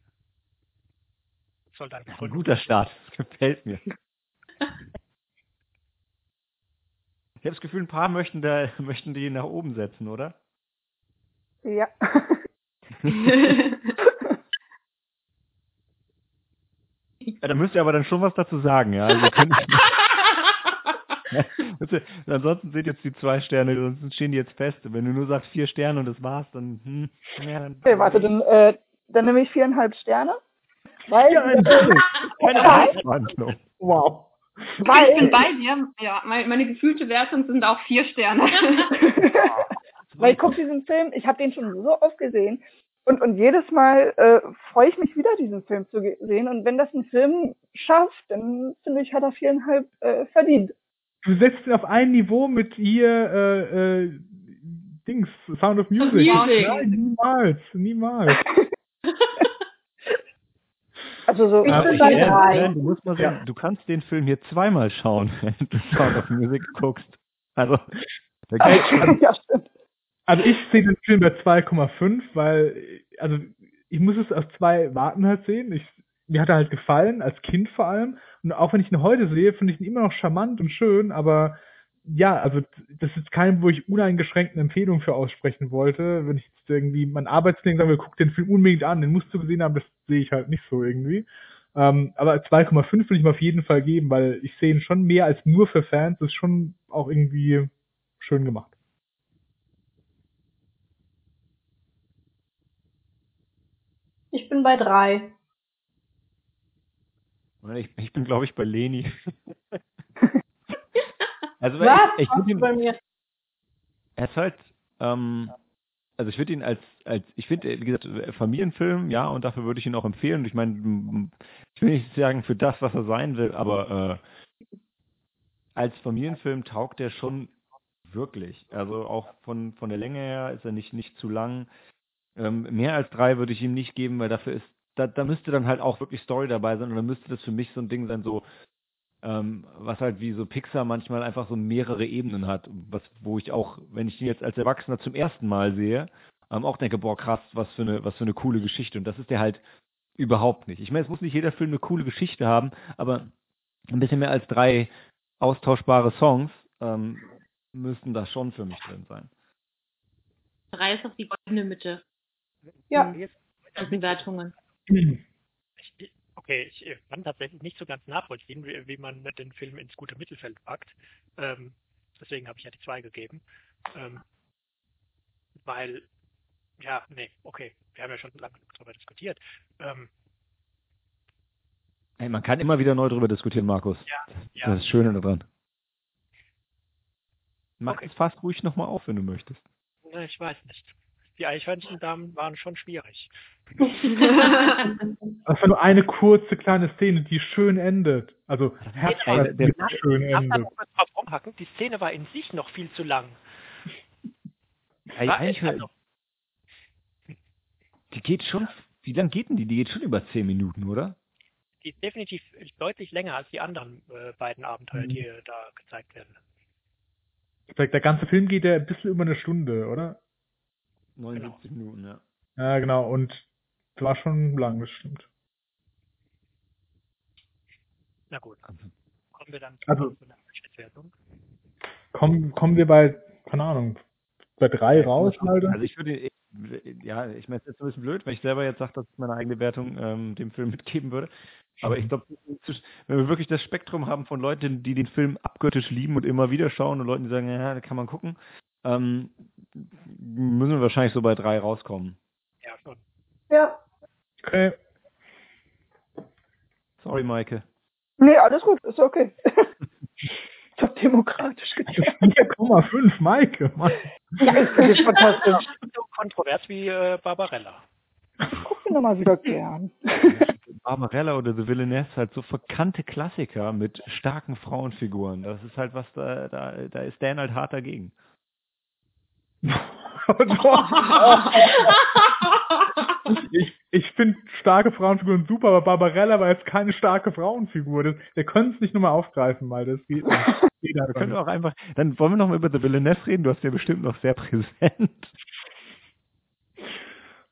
Soll dann Ein guter Start, das gefällt mir. Ich habe das Gefühl, ein paar möchten, da, möchten die nach oben setzen, oder? Ja. Ja, da müsst ihr aber dann schon was dazu sagen, ja. Also ansonsten sind jetzt die zwei Sterne, sonst stehen die jetzt fest. Wenn du nur sagst vier Sterne und das war's, dann, hm, ja, dann Okay, warte, dann, äh, dann nehme ich viereinhalb Sterne. Weil, Ja, äh, keine Preisverhandlung. Wow. Ich bin weil, bei dir. Ja, meine, meine gefühlte Wertung sind auch vier Sterne. weil ich gucke diesen Film, ich habe den schon so oft gesehen und, und jedes Mal äh, freue ich mich wieder, diesen Film zu sehen. Und wenn das ein Film schafft, dann finde ich, hat er viereinhalb äh, verdient. Du setzt ihn auf ein Niveau mit hier, äh, äh, Dings, Sound of Music. Music. Nein, niemals, niemals. Also so. Ich bin bei drei. Du musst mal sagen, Ja. du kannst den Film hier zweimal schauen, wenn du Sound of Music guckst. Also, da geht schon. ja. Also ich sehe den Film bei 2,5, weil, also ich muss es aus zwei Warten halt sehen. Ich, mir hat er halt gefallen, als Kind vor allem. Und auch wenn ich ihn heute sehe, finde ich ihn immer noch charmant und schön, aber ja, also das ist kein, wo ich uneingeschränkte Empfehlung für aussprechen wollte. Wenn ich jetzt irgendwie mein Arbeitskollegen sagen will, guck den Film unbedingt an, den musst du gesehen haben, das sehe ich halt nicht so irgendwie. Ähm, aber 2,5 will ich ihm auf jeden Fall geben, weil ich sehe ihn schon mehr als nur für Fans. Das ist schon auch irgendwie schön gemacht. Ich bin bei drei. Ich, ich bin, glaube ich, bei Leni. also, Was? ich, ich ihn, bei mir? er ist halt, ähm, also ich würde ihn als, als, ich finde, wie gesagt, Familienfilm, ja, und dafür würde ich ihn auch empfehlen. Ich meine, ich will nicht sagen für das, was er sein will, aber äh, als Familienfilm taugt er schon wirklich. Also auch von, von der Länge her ist er nicht, nicht zu lang. Ähm, mehr als drei würde ich ihm nicht geben, weil dafür ist, da, da müsste dann halt auch wirklich Story dabei sein und dann müsste das für mich so ein Ding sein, so, ähm, was halt wie so Pixar manchmal einfach so mehrere Ebenen hat, was, wo ich auch, wenn ich ihn jetzt als Erwachsener zum ersten Mal sehe, ähm, auch denke, boah, krass, was für eine, was für eine coole Geschichte. Und das ist der halt überhaupt nicht. Ich meine, es muss nicht jeder Film eine coole Geschichte haben, aber ein bisschen mehr als drei austauschbare Songs ähm, müssten da schon für mich drin sein. Drei ist auf die goldene Mitte. Ja. Jetzt, Ganzen Wertungen. okay, ich äh, kann tatsächlich nicht so ganz nachvollziehen, wie, wie man den Film ins gute Mittelfeld packt. Ähm, deswegen habe ich ja die zwei gegeben. Ähm, weil, ja, nee, okay, wir haben ja schon lange genug darüber diskutiert. Ähm, Hey, man kann immer wieder neu darüber diskutieren, Markus. ja, Das ist das Schöne daran. Mach Okay. das fast ruhig nochmal auf, wenn du möchtest. ich weiß nicht. Die Eichhörnchendamen waren schon schwierig. Das war nur eine kurze kleine Szene, die schön endet. Also herzhaft schön endet. drauf rumhacken. Die Szene war in sich noch viel zu lang. Eigentlich, also, die geht schon, wie lang geht denn die? Die geht schon über zehn Minuten, oder? die ist definitiv deutlich länger als die anderen äh, beiden Abenteuer, Mhm. die da gezeigt werden. Der, der ganze Film geht ja ein bisschen über eine Stunde, oder? 79 Minuten, ja. Ja, genau. Und war schon lang, das stimmt. Na gut, kommen wir dann Also- zu einer Durchschnittswertung. Kommen, kommen wir bei, keine Ahnung, bei drei raus, Alter? Also ich würde, ja, ich meine, es ist ein bisschen blöd, wenn ich selber jetzt sage, dass ich meine eigene Wertung ähm, dem Film mitgeben würde. Aber ich glaube, wenn wir wirklich das Spektrum haben von Leuten, die den Film abgöttisch lieben und immer wieder schauen und Leuten, die sagen, ja, da kann man gucken, ähm, müssen wir wahrscheinlich so bei drei rauskommen. Ja, schon. Ja. Okay. Sorry, Maike. Nee, alles gut, ist okay. ich hab demokratisch gedacht. 4,5, Maike. Mann. Ja, ich finde es fantastisch. So kontrovers wie äh, Barbarella. Ich gucke ihn nochmal wieder gern. Barbarella oder The Villainess halt so verkannte Klassiker mit starken Frauenfiguren. Das ist halt was, da, da, da ist Dan halt hart dagegen. ich ich finde starke Frauenfiguren super, aber Barbarella war jetzt keine starke Frauenfigur. Das, wir können es nicht nochmal aufgreifen, mal. Das geht nicht. Wir können auch einfach, dann wollen wir noch mal über The Villainess reden. Du hast ja bestimmt noch sehr präsent.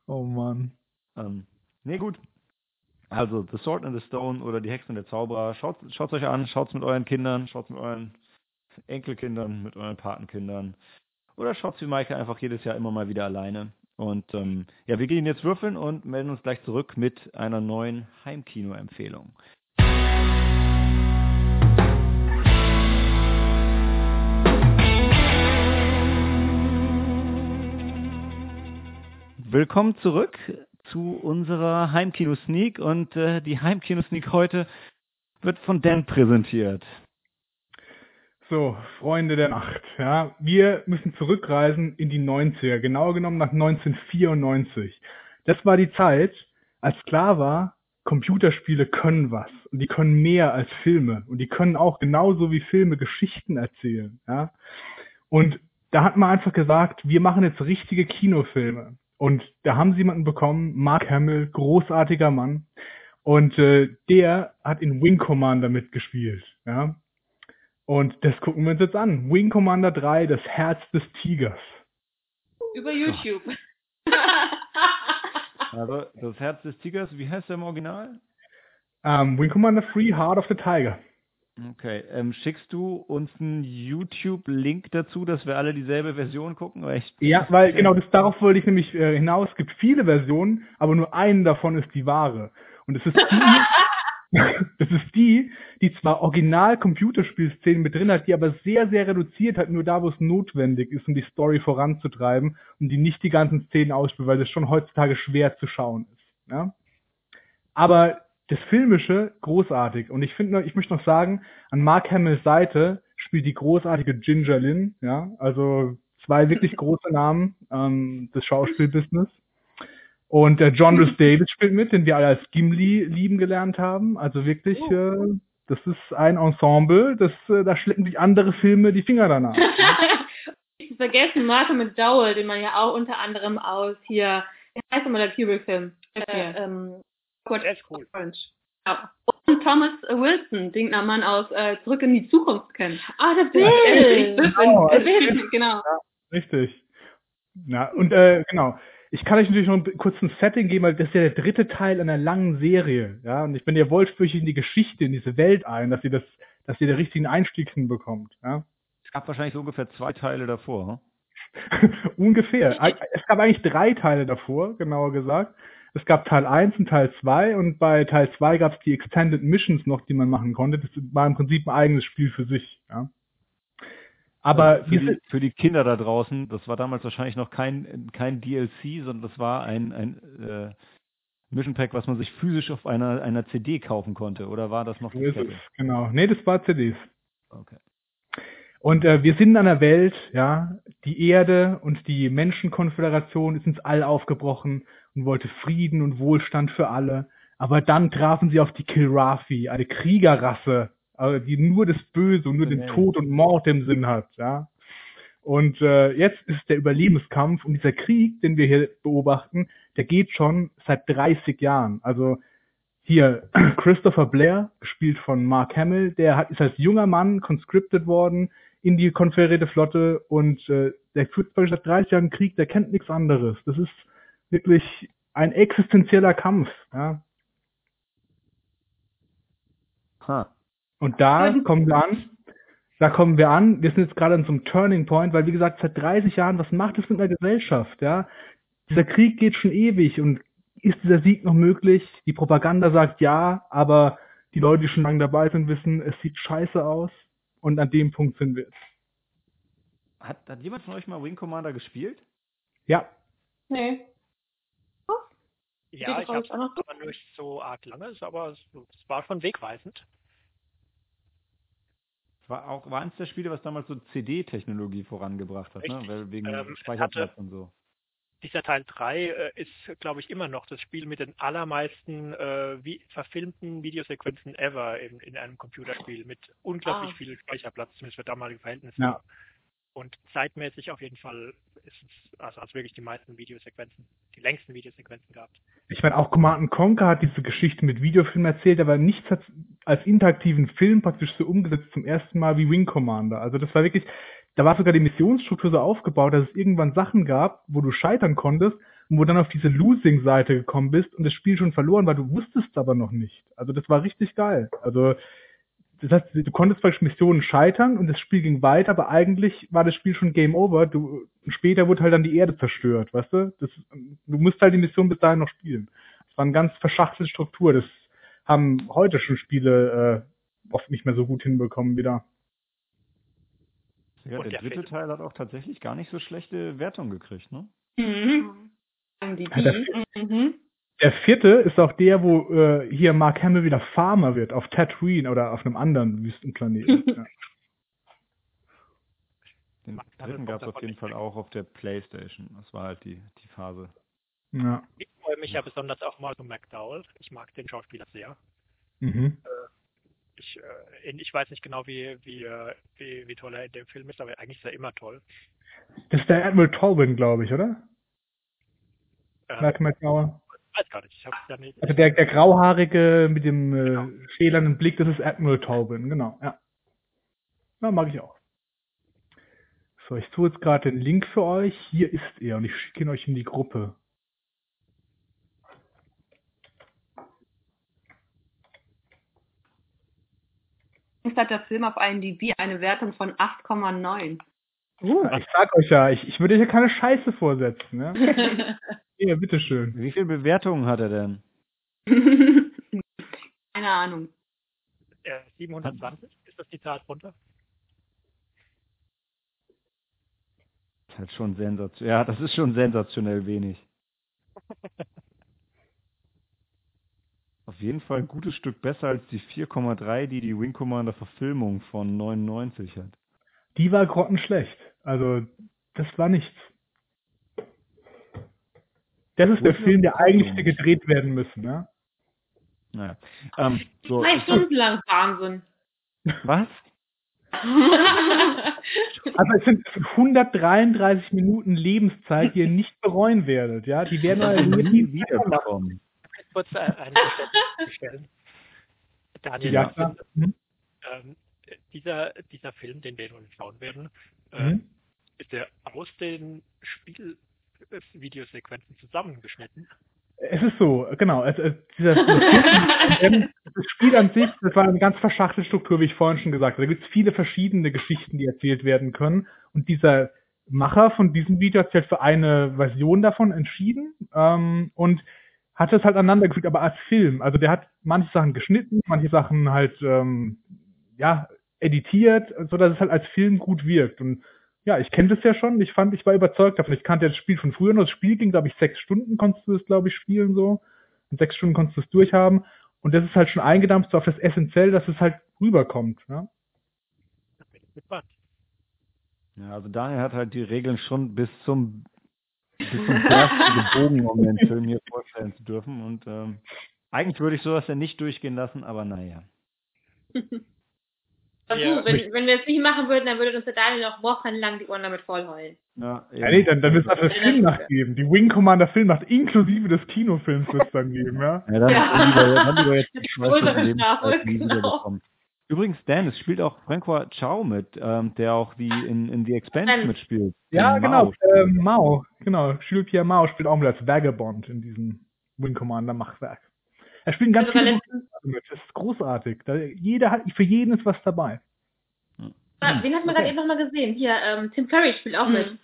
Oh Mann. Ähm, nee, gut. Also, The Sword and the Stone oder Die Hexe und der Zauberer. Schaut es euch an, schaut es mit euren Kindern, schaut es mit euren Enkelkindern, mit euren Patenkindern. Oder schaut wie Maike einfach jedes Jahr immer mal wieder alleine. Und ähm, ja, wir gehen jetzt würfeln und melden uns gleich zurück mit einer neuen Heimkino-Empfehlung. Willkommen zurück zu unserer Heimkino-Sneak und äh, die Heimkino-Sneak heute wird von Dan präsentiert. So, Freunde der Nacht, ja. Wir müssen zurückreisen in die 90er, genauer genommen nach 1994. Das war die Zeit, als klar war, Computerspiele können was. Und die können mehr als Filme. Und die können auch genauso wie Filme Geschichten erzählen, ja. Und da hat man einfach gesagt, wir machen jetzt richtige Kinofilme. Und da haben sie jemanden bekommen, Mark Hamill, großartiger Mann. Und äh, der hat in Wing Commander mitgespielt. Ja. Und das gucken wir uns jetzt an. Wing Commander 3, das Herz des Tigers. Über YouTube. Also, das Herz des Tigers, wie heißt der im Original? Ähm, Wing Commander 3, Heart of the Tiger. Okay, ähm, schickst du uns einen YouTube-Link dazu, dass wir alle dieselbe Version gucken? Weil ich, Ja, weil genau das darauf wollte ich nämlich äh, hinaus. Es gibt viele Versionen, aber nur eine davon ist die wahre. Und es ist die, das ist die, die zwar original Computerspielszenen mit drin hat, die aber sehr, sehr reduziert hat, nur da, wo es notwendig ist, um die Story voranzutreiben und die nicht die ganzen Szenen ausspielt, weil das schon heutzutage schwer zu schauen ist. Ja? Aber das Filmische großartig. Und ich finde, noch- ich möchte noch sagen, an Mark Hamills Seite spielt die großartige Ginger Lynn, ja, also zwei wirklich große Namen ähm, des Schauspielbusiness. Und der John Rhys Davis spielt mit, den wir alle als Gimli lieben gelernt haben. Also wirklich, äh, das ist ein Ensemble, das, äh, da schlecken sich andere Filme die Finger danach. Ich vergessen Martin McDowell, den man ja auch unter anderem aus hier, wie heißt nochmal der Kubrick-Film? Äh, ähm, cool. Orange. Ja. Und Thomas Wilson, den man aus äh, Zurück in die Zukunft kennt. Ah, der Bill! Bill. Genau, Der Bill, genau. Richtig. Na, und äh, genau. Ich kann euch natürlich noch ein kurzes Setting geben, weil das ist ja der dritte Teil einer langen Serie. Ja, und ich, wenn ihr wollt, führe ich in die Geschichte, in diese Welt ein, dass ihr das, dass ihr den richtigen Einstieg hinbekommt. Ja? es gab wahrscheinlich so ungefähr zwei Teile davor. hm? Ungefähr. Es gab eigentlich drei Teile davor, genauer gesagt. Es gab Teil 1 und Teil 2 und bei Teil 2 gab es die Extended Missions noch, die man machen konnte. Das war im Prinzip ein eigenes Spiel für sich. Ja. Aber für, wir die, für die Kinder da draußen, das war damals wahrscheinlich noch kein, kein DLC, sondern das war ein, ein äh, Mission Pack, was man sich physisch auf einer, einer CD kaufen konnte. Oder war das noch so die ist es, genau. Nee, das war CDs. Okay. Und äh, wir sind in einer Welt, ja, die Erde und die Menschenkonföderation ist ins All aufgebrochen und wollte Frieden und Wohlstand für alle. Aber dann trafen sie auf die Kilrathi, eine Kriegerrasse, also die nur das Böse und nur den. Tod und Mord im Sinn hat, ja. Und äh, jetzt ist der Überlebenskampf und dieser Krieg, den wir hier beobachten, der geht schon seit 30 Jahren. Also hier Christopher Blair, gespielt von Mark Hamill, der hat, ist als junger Mann conscripted worden in die konföderierte Flotte und äh, der führt seit 30 Jahren Krieg, der kennt nichts anderes. Das ist wirklich ein existenzieller Kampf. Ja. Ha. Und da kommen wir an, da kommen wir an, wir sind jetzt gerade an so einem Turning Point, weil wie gesagt, seit 30 Jahren, was macht es mit einer Gesellschaft, ja? Dieser Krieg geht schon ewig und ist dieser Sieg noch möglich? Die Propaganda sagt ja, aber die Leute, die schon lange dabei sind, wissen, es sieht scheiße aus und an dem Punkt sind wir jetzt. Hat, hat jemand von euch mal Wing Commander gespielt? Ja, Nee. Ja, ich habe noch- aber nicht so arg lange, ist aber es es war schon wegweisend. War auch war eins der Spiele, was damals so CD-Technologie vorangebracht hat, ne? Richtig. Weil wegen Ähm, Speicherplatz hatte- und so. Dieser Teil 3 äh, ist, glaube ich, immer noch das Spiel mit den allermeisten äh, wie, verfilmten Videosequenzen ever in, in einem Computerspiel mit unglaublich Ah. viel Speicherplatz, zumindest für damalige Verhältnisse. Ja. Und zeitmäßig auf jeden Fall ist es, also hat es wirklich die meisten Videosequenzen, die längsten Videosequenzen gehabt. Ich meine, auch Command Conquer hat diese Geschichte mit Videofilm erzählt, aber nichts hat als interaktiven Film praktisch so umgesetzt zum ersten Mal wie Wing Commander. Also das war wirklich, da war sogar die Missionsstruktur so aufgebaut, dass es irgendwann Sachen gab, wo du scheitern konntest und wo dann auf diese Losing-Seite gekommen bist und das Spiel schon verloren war, du wusstest es aber noch nicht. Also das war richtig geil. Also das heißt, du konntest praktisch Missionen scheitern und das Spiel ging weiter, aber eigentlich war das Spiel schon Game Over. Du, später wurde halt dann die Erde zerstört, weißt du? Das, du musst halt die Mission bis dahin noch spielen. Das war eine ganz verschachtelte Struktur. Das haben heute schon Spiele äh, oft nicht mehr so gut hinbekommen wieder. Ja, der der dritte Film. Teil hat auch tatsächlich gar nicht so schlechte Wertung gekriegt, ne? Mhm. Die, Ja, das- mhm. Der vierte ist auch der, wo äh, hier Mark Hamill wieder Farmer wird, auf Tatooine oder auf einem anderen Wüstenplaneten. ja. Den Mark dritten gab es auf jeden Fall auch auf der Playstation. Das war halt die, die Phase. ja. Ich freue mich ja besonders auf Malcolm McDowell. Ich mag den Schauspieler sehr. Mhm. Ich, äh, ich weiß nicht genau, wie, wie, äh, wie, wie toll er in dem Film ist, aber eigentlich ist er immer toll. Das ist der Admiral Tolwyn, glaube ich, oder? Malcolm McDowell. Weiß gar nicht. Ich hab's ja nicht. Also der, der grauhaarige mit dem äh, schälernden Blick, das ist Admiral Taubin, genau, ja. Ja, mag ich auch. So, ich tue jetzt gerade den Link für euch. Hier ist er und ich schicke ihn euch in die Gruppe. Übrigens hat der Film auf IMDb eine Wertung von 8,9. Uh, ich sag euch ja, ich, ich würde hier keine Scheiße vorsetzen, ja. Bitteschön. Wie viele Bewertungen hat er denn? Keine Ahnung. Äh, 720, ist das die Zahl drunter? Das ist halt schon sensationell. Ja, das ist schon sensationell wenig. Auf jeden Fall ein gutes Stück besser als die 4,3, die die Wing Commander Verfilmung von 99 hat. Die war grottenschlecht. Also, das war nichts. Das ist der Film, der eigentlich hätte gedreht werden müssen, ne? Naja. Ähm, so, Drei Stunden lang Wahnsinn. was? Also es sind 133 Minuten Lebenszeit, die ihr nicht bereuen werdet, ja? Die werden Leben nie wiederkommen. Kurz äh, eine stellen. Daniel, Ja, klar. Hm? ähm, dieser, dieser Film, den wir nun schauen werden, äh, Mhm. ist der aus den Spielvideosequenzen zusammengeschnitten. Es ist so, genau. Es, es, dieser, das Spiel an sich, das war eine ganz verschachtelte Struktur, wie ich vorhin schon gesagt habe. Da gibt es viele verschiedene Geschichten, die erzählt werden können. Und dieser Macher von diesem Video hat sich halt für eine Version davon entschieden ähm, und hat das halt aneinander gefügt, aber als Film. Also der hat manche Sachen geschnitten, manche Sachen halt ähm, ja editiert, so dass es halt als Film gut wirkt. Und ja, ich kenne das ja schon. Ich fand, ich war überzeugt davon. Ich kannte das Spiel von früher noch. Das Spiel ging, glaube ich, sechs Stunden konntest du es, glaube ich, spielen so. In sechs Stunden konntest du es durchhaben. Und das ist halt schon eingedampft so auf das Essentiell, dass es halt rüberkommt. Ja? Da bin ich gespannt. Ja, also Daniel hat halt die Regeln schon bis zum bis zum ersten gebogen, um den Film hier vorstellen zu dürfen. Und ähm, eigentlich würde ich sowas ja nicht durchgehen lassen, aber naja. Also, Ja. wenn, wenn wir es nicht machen würden, dann würde uns der Daniel noch wochenlang die Ohren damit vollheulen. Ja, Ja, nee, dann, dann wird es das Filmnacht geben. Die Wing Commander Filmnacht inklusive des Kinofilms wird es dann geben, ja. Ja, dann, Ja. lieber, jetzt nie genau. Übrigens, Dan, es spielt auch Francois Chow mit, ähm, der auch die in, in The Expanse mitspielt. Ja, genau. Mao. Ähm, Mao, genau. Jules Pierre Mao spielt auch mit als Vagabond in diesem Wing Commander Machwerk. Er spielt ganz Also, viele. Das ist großartig. Da, jeder hat, für jeden ist was dabei. Ah, Den hat man Okay. gerade eben nochmal gesehen. Hier, ähm, Tim Curry spielt auch Mhm. mit.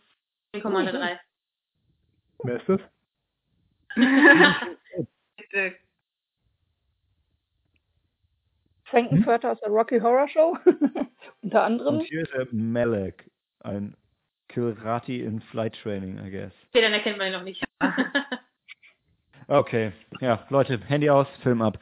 In Commander 3. Wer ist das? Bitte. Frankenfurter aus der Rocky Horror Show. Unter anderem. Und hier ist er Malek, ein Kilrati in Flight Training, I guess. Okay, dann erkennt man ihn noch nicht. Okay, ja, Leute, Handy aus, Film ab.